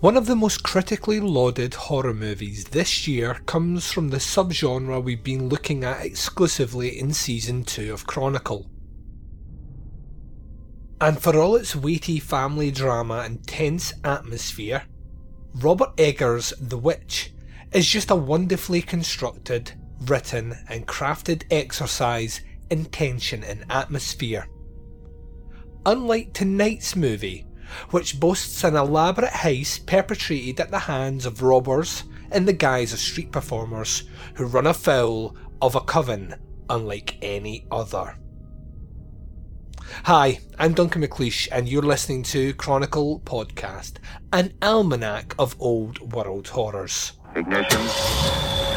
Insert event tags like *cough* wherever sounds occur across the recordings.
One of the most critically lauded horror movies this year comes from the subgenre we've been looking at exclusively in season 2 of Chronicle. And for all its weighty family drama and tense atmosphere, Robert Eggers' The Witch is just a wonderfully constructed, written, and crafted exercise in tension and atmosphere. Unlike tonight's movie, which boasts an elaborate heist perpetrated at the hands of robbers in the guise of street performers who run afoul of a coven unlike any other. Hi, I'm Duncan McLeish, and you're listening to Chronicle Podcast, an almanac of old world horrors. Ignition.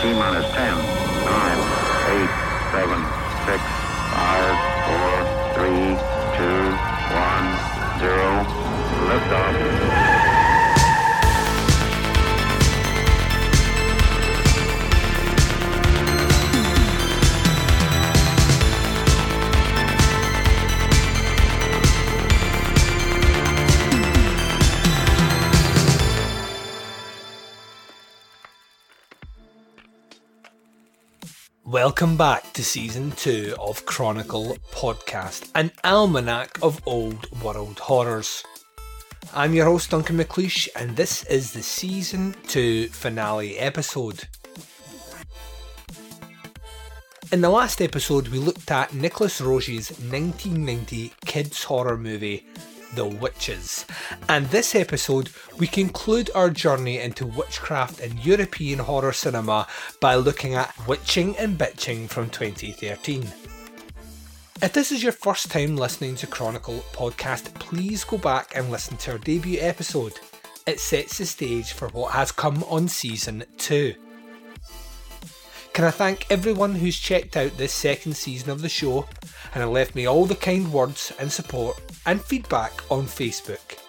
T minus 10, 9, 8, 7, 6, Liftoff. Welcome back to season 2 of Chronicle Podcast, an almanac of old world horrors. I'm your host Duncan McLeish, and this is the season 2 finale episode. In the last episode, we looked at Nicolas Roeg's 1990 kids horror movie, The Witches. And this episode, we conclude our journey into witchcraft and European horror cinema by looking at Witching and Bitching from 2013. If this is your first time listening to Chronicle podcast, please go back and listen to our debut episode. It sets the stage for what has come on season 2. Can I thank everyone who's checked out this second season of the show and have left me all the kind words and support and feedback on Facebook?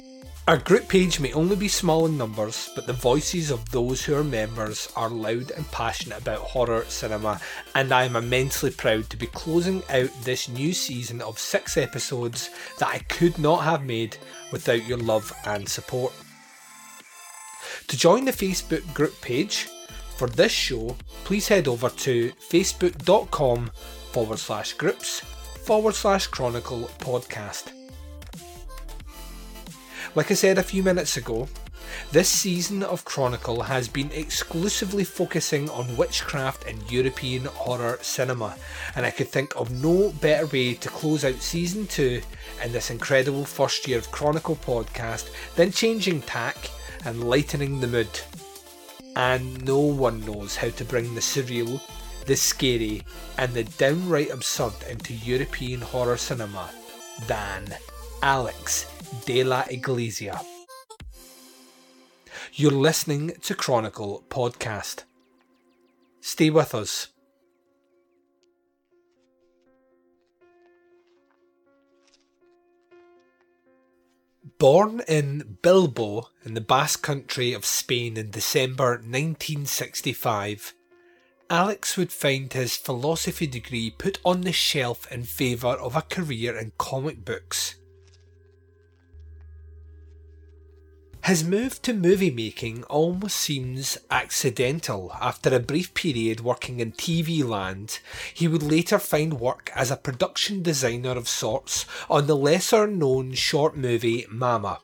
Our group page may only be small in numbers, but the voices of those who are members are loud and passionate about horror cinema, and I am immensely proud to be closing out this new season of six episodes that I could not have made without your love and support. To join the Facebook group page for this show, please head over to facebook.com forward slash groups forward slash chronicle podcast. Like I said a few minutes ago, this season of Chronicle has been exclusively focusing on witchcraft and European horror cinema, and I could think of no better way to close out season 2 in this incredible first year of Chronicle podcast than changing tack and lightening the mood. And no one knows how to bring the surreal, the scary, and the downright absurd into European horror cinema than Alex de la Iglesia. You're listening to Chronicle Podcast. Stay with us. Born in Bilbao in the Basque Country of Spain in December 1965, Alex would find his philosophy degree put on the shelf in favour of a career in comic books. His move to movie making almost seems accidental. After a brief period working in TV land, he would later find work as a production designer of sorts on the lesser known short movie Mama.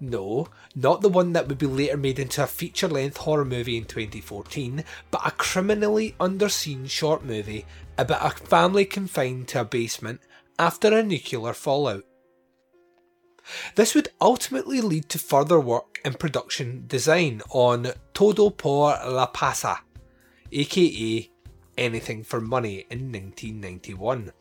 No, not the one that would be later made into a feature length horror movie in 2014, but a criminally underseen short movie about a family confined to a basement after a nuclear fallout. This would ultimately lead to further work in production design on Todo por la Pasta, aka Anything for Money in 1991.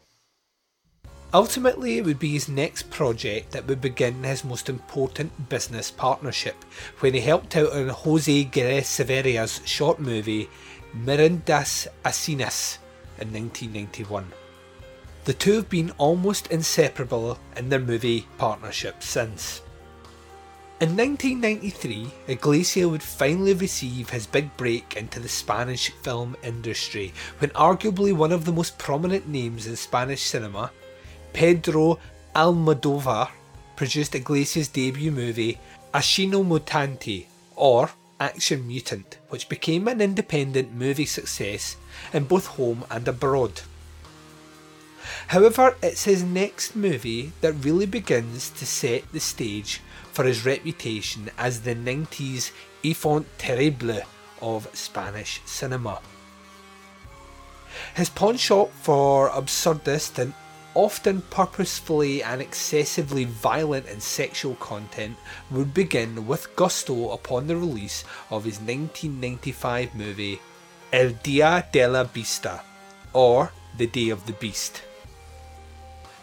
Ultimately, it would be his next project that would begin his most important business partnership when he helped out on Jose Gres Severia's short movie Mirindas Asesinas in 1991. The two have been almost inseparable in their movie partnership since. In 1993, Iglesias would finally receive his big break into the Spanish film industry when arguably one of the most prominent names in Spanish cinema, Pedro Almodovar, produced Iglesias' debut movie Acción Mutante, or Action Mutant, which became an independent movie success in both home and abroad. However, it's his next movie that really begins to set the stage for his reputation as the 90s enfant terrible of Spanish cinema. His penchant for absurdist and often purposefully and excessively violent and sexual content would begin with gusto upon the release of his 1995 movie El Dia de la Bestia, or The Day of the Beast.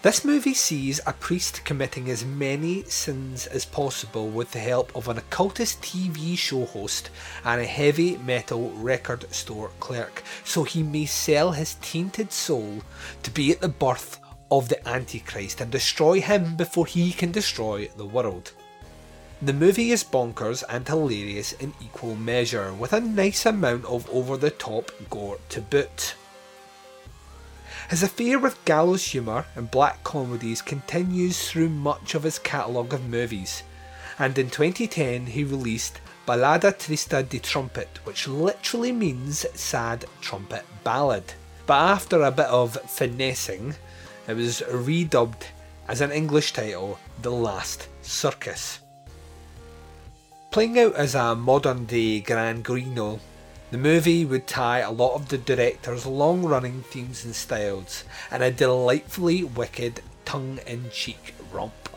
This movie sees a priest committing as many sins as possible with the help of an occultist TV show host and a heavy metal record store clerk, so he may sell his tainted soul to be at the birth of the Antichrist and destroy him before he can destroy the world. The movie is bonkers and hilarious in equal measure, with a nice amount of over the top gore to boot. His affair with gallows humour and black comedies continues through much of his catalogue of movies, and in 2010 he released Balada Trista de Trumpet, which literally means sad trumpet ballad. But after a bit of finessing, it was redubbed as an English title, The Last Circus. Playing out as a modern day Grand Guignol, the movie would tie a lot of the director's long running themes and styles in a delightfully wicked, tongue in cheek romp.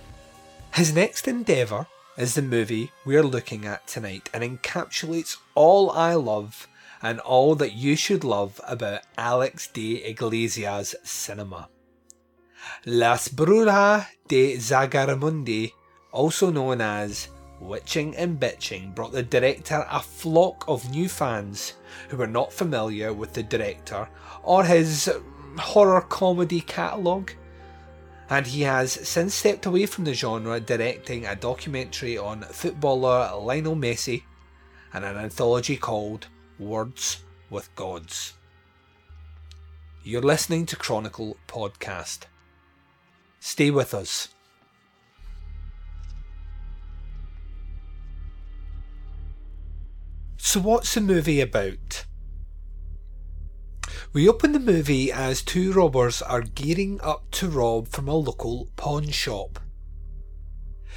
His next endeavour is the movie we're looking at tonight and encapsulates all I love and all that you should love about Alex de Iglesias cinema. Las Brujas de Zugarramurdi, also known as Witching and Bitching brought the director a flock of new fans who were not familiar with the director or his horror comedy catalogue. And he has since stepped away from the genre, directing a documentary on footballer Lionel Messi and an anthology called Words with Gods. You're listening to Chronicle Podcast. Stay with us. So, what's the movie about? We open the movie as two robbers are gearing up to rob from a local pawn shop.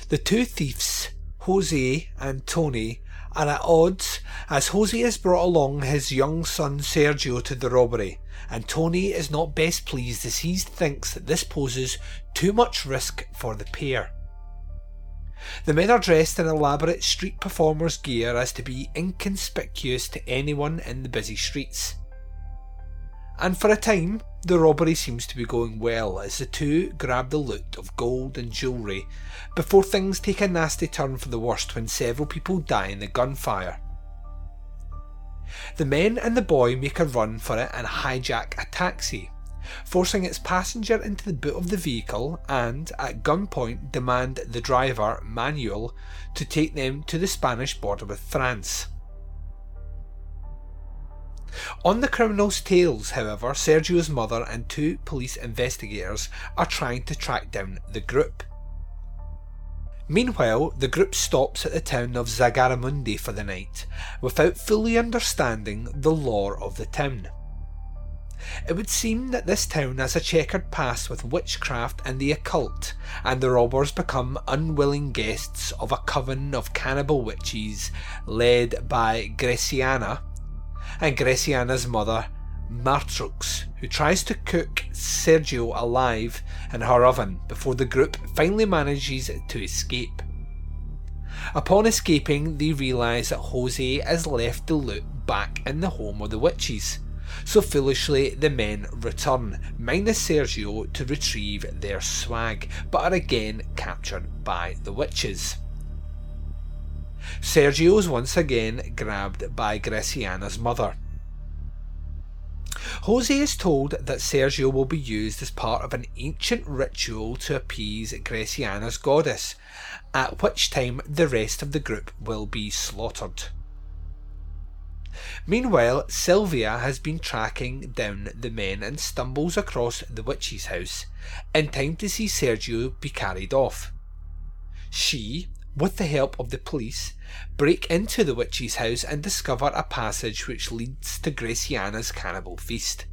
The two thieves, Jose and Tony, are at odds as Jose has brought along his young son Sergio to the robbery, and Tony is not best pleased as he thinks that this poses too much risk for the pair. The men are dressed in elaborate street performers' gear as to be inconspicuous to anyone in the busy streets. And for a time, the robbery seems to be going well as the two grab the loot of gold and jewellery before things take a nasty turn for the worst when several people die in the gunfire. The men and the boy make a run for it and hijack a taxi, forcing its passenger into the boot of the vehicle and, at gunpoint, demand the driver, Manuel, to take them to the Spanish border with France. On the criminals' tails, however, Sergio's mother and two police investigators are trying to track down the group. Meanwhile, the group stops at the town of Zugarramurdi for the night, without fully understanding the lore of the town. It would seem that this town has a checkered past with witchcraft and the occult, and the robbers become unwilling guests of a coven of cannibal witches led by Graciana and Graciana's mother, Martrux, who tries to cook Sergio alive in her oven before the group finally manages to escape. Upon escaping, they realise that Jose has left the loot back in the home of the witches so foolishly, the men return, minus Sergio, to retrieve their swag, but are again captured by the witches. Sergio is once again grabbed by Graciana's mother. Jose is told that Sergio will be used as part of an ancient ritual to appease Graciana's goddess, at which time the rest of the group will be slaughtered. Meanwhile, Sylvia has been tracking down the men and stumbles across the witch's house in time to see Sergio be carried off. She, with the help of the police, break into the witch's house and discover a passage which leads to Graciana's cannibal feast.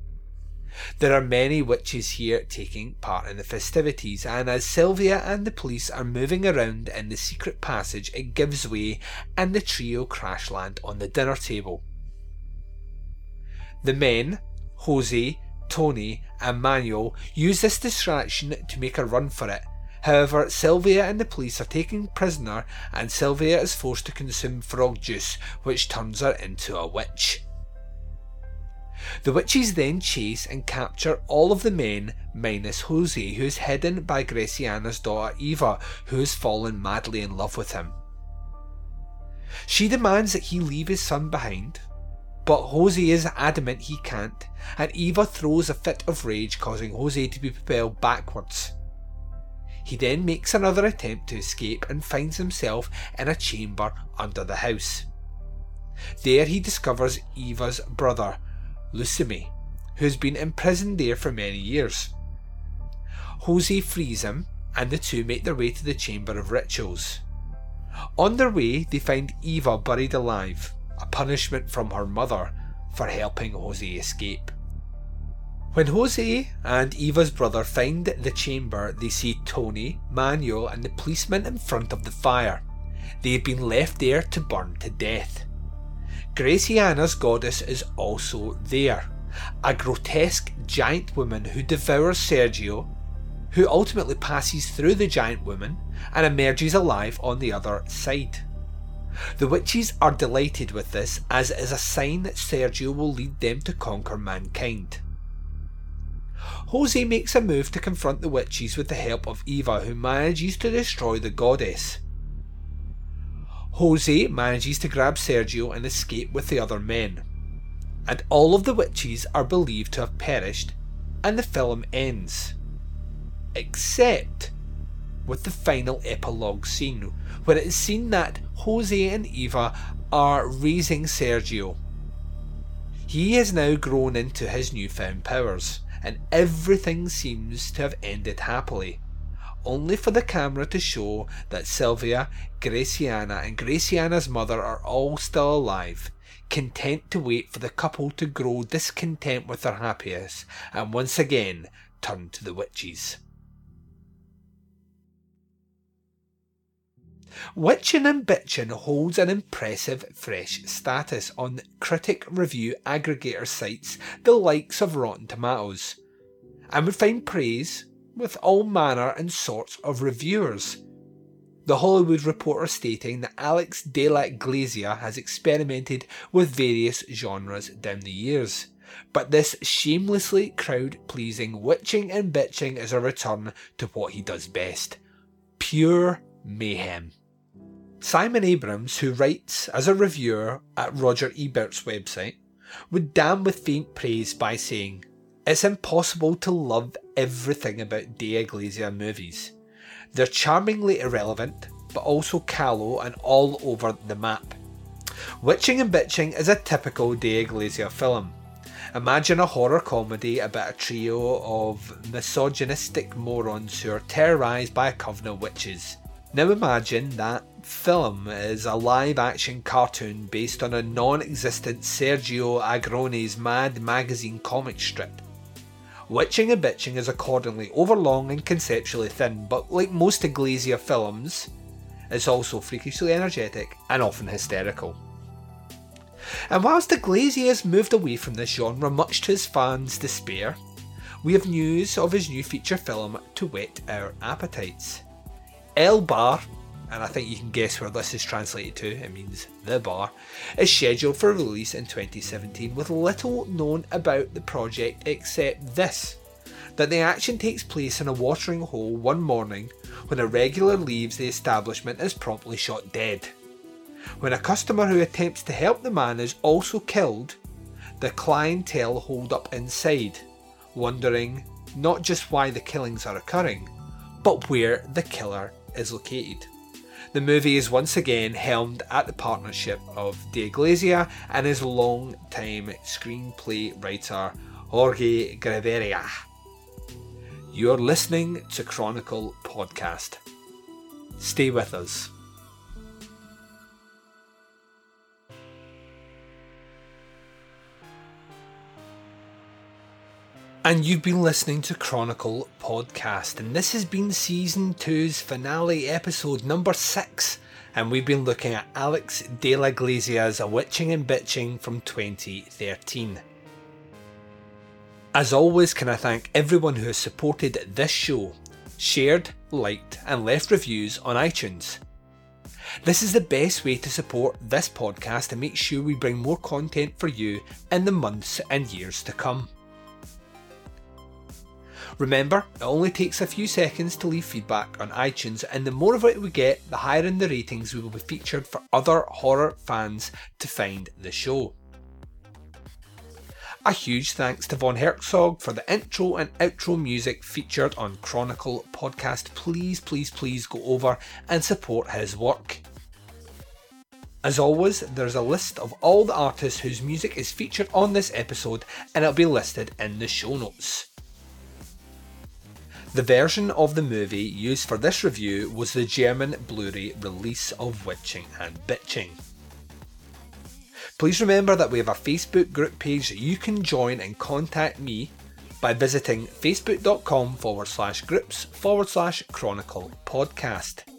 There are many witches here taking part in the festivities, and as Sylvia and the police are moving around in the secret passage, it gives way and the trio crash land on the dinner table. The men, Jose, Tony, and Manuel, use this distraction to make a run for it. However, Sylvia and the police are taken prisoner, and Sylvia is forced to consume frog juice, which turns her into a witch. The witches then chase and capture all of the men minus Jose, who is hidden by Graciana's daughter Eva, who has fallen madly in love with him. She demands that he leave his son behind, but Jose is adamant he can't, and Eva throws a fit of rage, causing Jose to be propelled backwards. He then makes another attempt to escape and finds himself in a chamber under the house. There he discovers Eva's brother, Lucime, who has been imprisoned there for many years. Jose frees him, and the two make their way to the Chamber of Rituals. On their way, they find Eva buried alive, a punishment from her mother for helping Jose escape. When Jose and Eva's brother find the chamber, they see Tony, Manuel, and the policeman in front of the fire. They have been left there to burn to death. Graciana's goddess is also there, a grotesque giant woman who devours Sergio, who ultimately passes through the giant woman and emerges alive on the other side. The witches are delighted with this as it is a sign that Sergio will lead them to conquer mankind. Jose makes a move to confront the witches with the help of Eva, who manages to destroy the goddess. Jose manages to grab Sergio and escape with the other men. And all of the witches are believed to have perished, and the film ends. Except with the final epilogue scene, where it is seen that Jose and Eva are raising Sergio. He has now grown into his newfound powers, and everything seems to have ended happily only for the camera to show that Sylvia, Graciana, and Graciana's mother are all still alive, content to wait for the couple to grow discontent with their happiness and once again turn to the witches. Witchin' and Bitchin' holds an impressive fresh status on critic review aggregator sites the likes of Rotten Tomatoes, and would find praise with all manner and sorts of reviewers. The Hollywood Reporter stating that Alex de la has experimented with various genres down the years, but this shamelessly crowd pleasing witching and bitching is a return to what he does best pure mayhem. Simon Abrams, who writes as a reviewer at Roger Ebert's website, would damn with faint praise by saying, It's impossible to love everything about De Iglesia movies. They're charmingly irrelevant, but also callow and all over the map. Witching and Bitching is a typical De Iglesia film. Imagine a horror comedy about a trio of misogynistic morons who are terrorised by a coven of witches. Now imagine that film is a live action cartoon based on a non existent Sergio Aragonés Mad magazine comic strip. Witching and Bitching is accordingly overlong and conceptually thin, but like most Iglesia films, it's also freakishly energetic and often hysterical. And whilst Iglesias moved away from this genre much to his fans' despair, we have news of his new feature film to whet our appetites. El Bar and I think you can guess where this is translated to, it means the bar, is scheduled for release in 2017 with little known about the project except this that the action takes place in a watering hole one morning when a regular leaves the establishment is promptly shot dead. When a customer who attempts to help the man is also killed, the clientele hold up inside, wondering not just why the killings are occurring, but where the killer is located. The movie is once again helmed at the partnership of De Iglesia and his long-time screenplay writer Jorge Gaviria. You're listening to Chronicle Podcast. Stay with us. And you've been listening to Chronicle Podcast, and this has been season two's finale episode number six. And we've been looking at Alex de la Iglesia's A Witching and Bitching from 2013. As always, can I thank everyone who has supported this show, shared, liked, and left reviews on iTunes. This is the best way to support this podcast and make sure we bring more content for you in the months and years to come. Remember, it only takes a few seconds to leave feedback on iTunes, and the more of it we get, the higher in the ratings we will be featured for other horror fans to find the show. A huge thanks to Von Herzog for the intro and outro music featured on Chronicle podcast. Please, please, please go over and support his work. As always, there's a list of all the artists whose music is featured on this episode and it'll be listed in the show notes. The version of the movie used for this review was the German Blu ray release of Witching and Bitching. Please remember that we have a Facebook group page that you can join and contact me by visiting facebook.com forward slash groups forward slash chronicle podcast.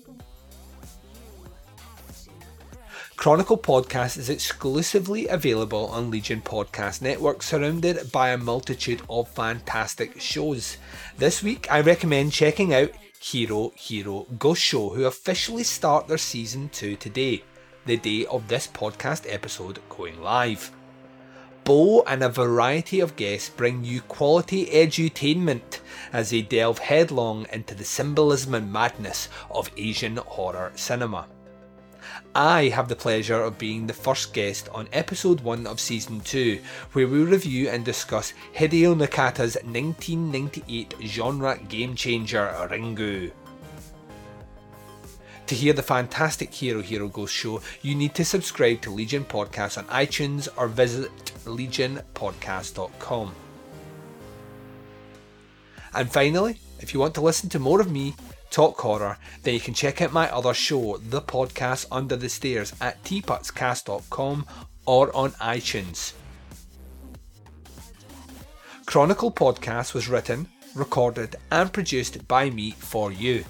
Chronicle Podcast is exclusively available on Legion Podcast Network, surrounded by a multitude of fantastic shows. This week, I recommend checking out Hero Hero Ghost Show, who officially start their season 2 today, the day of this podcast episode going live. Bo and a variety of guests bring you quality edutainment as they delve headlong into the symbolism and madness of Asian horror cinema. I have the pleasure of being the first guest on episode 1 of season 2, where we review and discuss Hideo Nakata's 1998 genre game changer Ringu. To hear the fantastic Hero Hero Ghost show, you need to subscribe to Legion Podcast on iTunes or visit legionpodcast.com. And finally, if you want to listen to more of me, talk horror, then you can check out my other show, The Podcast Under the Stairs, at teapotscast.com or on iTunes. Chronicle Podcast was written, recorded, and produced by me for you.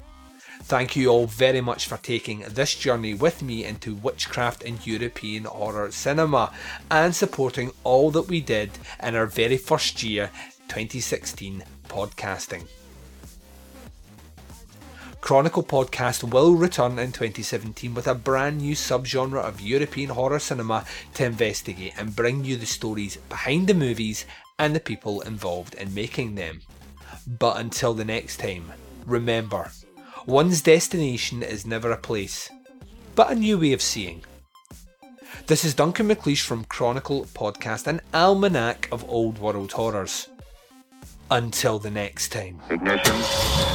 Thank you all very much for taking this journey with me into witchcraft and European horror cinema and supporting all that we did in our very first year, 2016 podcasting. Chronicle Podcast will return in 2017 with a brand new subgenre of European horror cinema to investigate and bring you the stories behind the movies and the people involved in making them. But until the next time, remember, one's destination is never a place, but a new way of seeing. This is Duncan McLeish from Chronicle Podcast, an almanac of old world horrors. Until the next time. Ignition.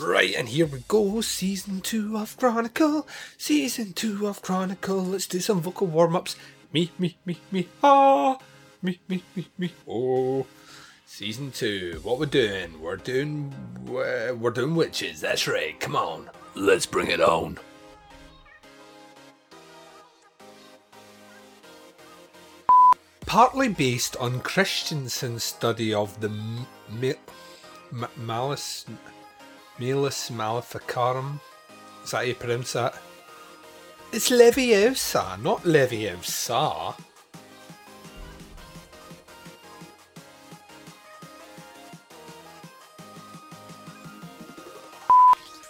Right, and here we go, season two of Chronicle, season two of Chronicle. Let's do some vocal warm ups. Me, me, me, me, ah, me, me, me, me, oh. Season two, what we're doing? We're doing, we're, we're doing witches. That's right. Come on, let's bring it on. Partly based on Christensen's study of the m- m- Malus. Malus Maleficarum. Is that how you pronounce that? It's Leviosa, not Leviosa.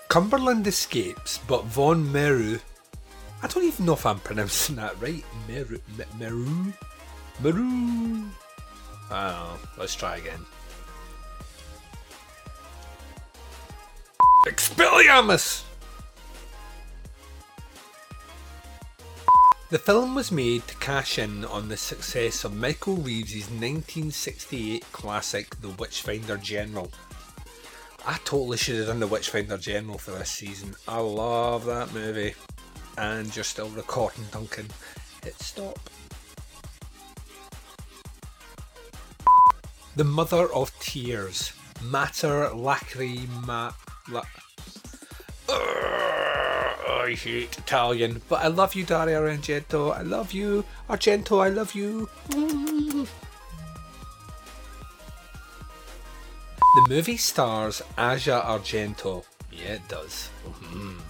Cumberland escapes, but Von Meru I don't even know if I'm pronouncing that right. Meru. Meru. Meru. Know. Let's try again. Expelliarmus! The film was made to cash in on the success of Michael Reeves' 1968 classic The Witchfinder General. I totally should have done The Witchfinder General for this season. I love that movie. And you're still recording, Duncan. Hit stop. The Mother of Tears. Mater Lacrima. I hate Italian, but I love you, Dario Argento. I love you, Argento. I love you. The movie stars Asia Argento. Yeah, it does. Mhm.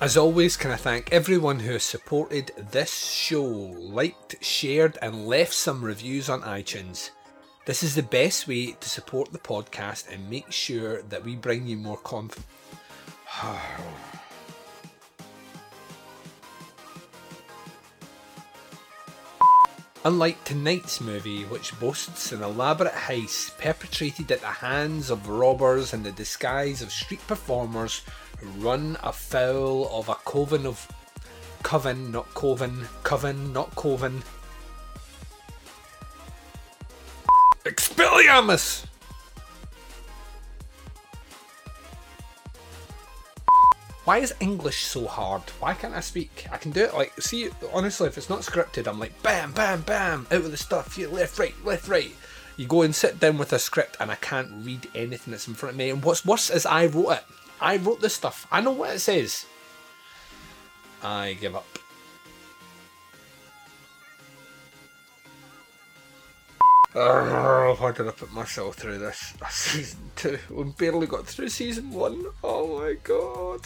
As always, can I thank everyone who has supported this show, liked, shared, and left some reviews on iTunes. This is the best way to support the podcast and make sure that we bring you more content. *sighs* Unlike tonight's movie, which boasts an elaborate heist perpetrated at the hands of robbers in the disguise of street performers who run afoul of a coven of. Coven, not coven, coven, not coven. Why is English so hard? Why can't I speak? I can do it like, see, honestly, if it's not scripted, I'm like, bam, bam, bam, out with the stuff, left, right, left, right. You go and sit down with a script and I can't read anything that's in front of me. And what's worse is I wrote it. I wrote this stuff. I know what it says. I give up. Oh, how did I put myself through this? Season 2. We barely got through season 1. Oh my god.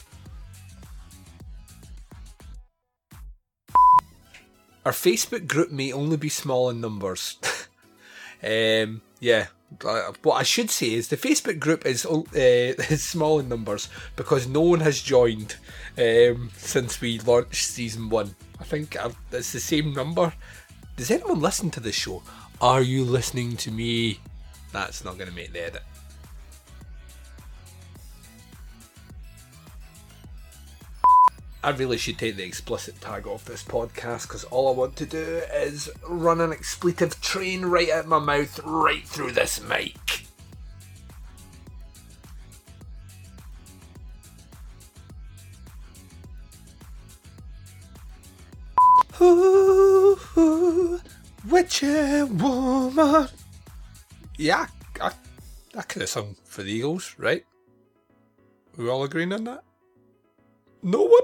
Our Facebook group may only be small in numbers. *laughs* um, yeah. Uh, What I should say is the Facebook group is uh, *laughs* is small in numbers because no one has joined um, since we launched season one. I think it's the same number. Does anyone listen to this show? Are you listening to me? That's not going to make the edit. I really should take the explicit tag off this podcast because all I want to do is run an expletive train right out my mouth, right through this mic. Yeah, I, I could have sung for the Eagles, right? We all agreeing on that? No one?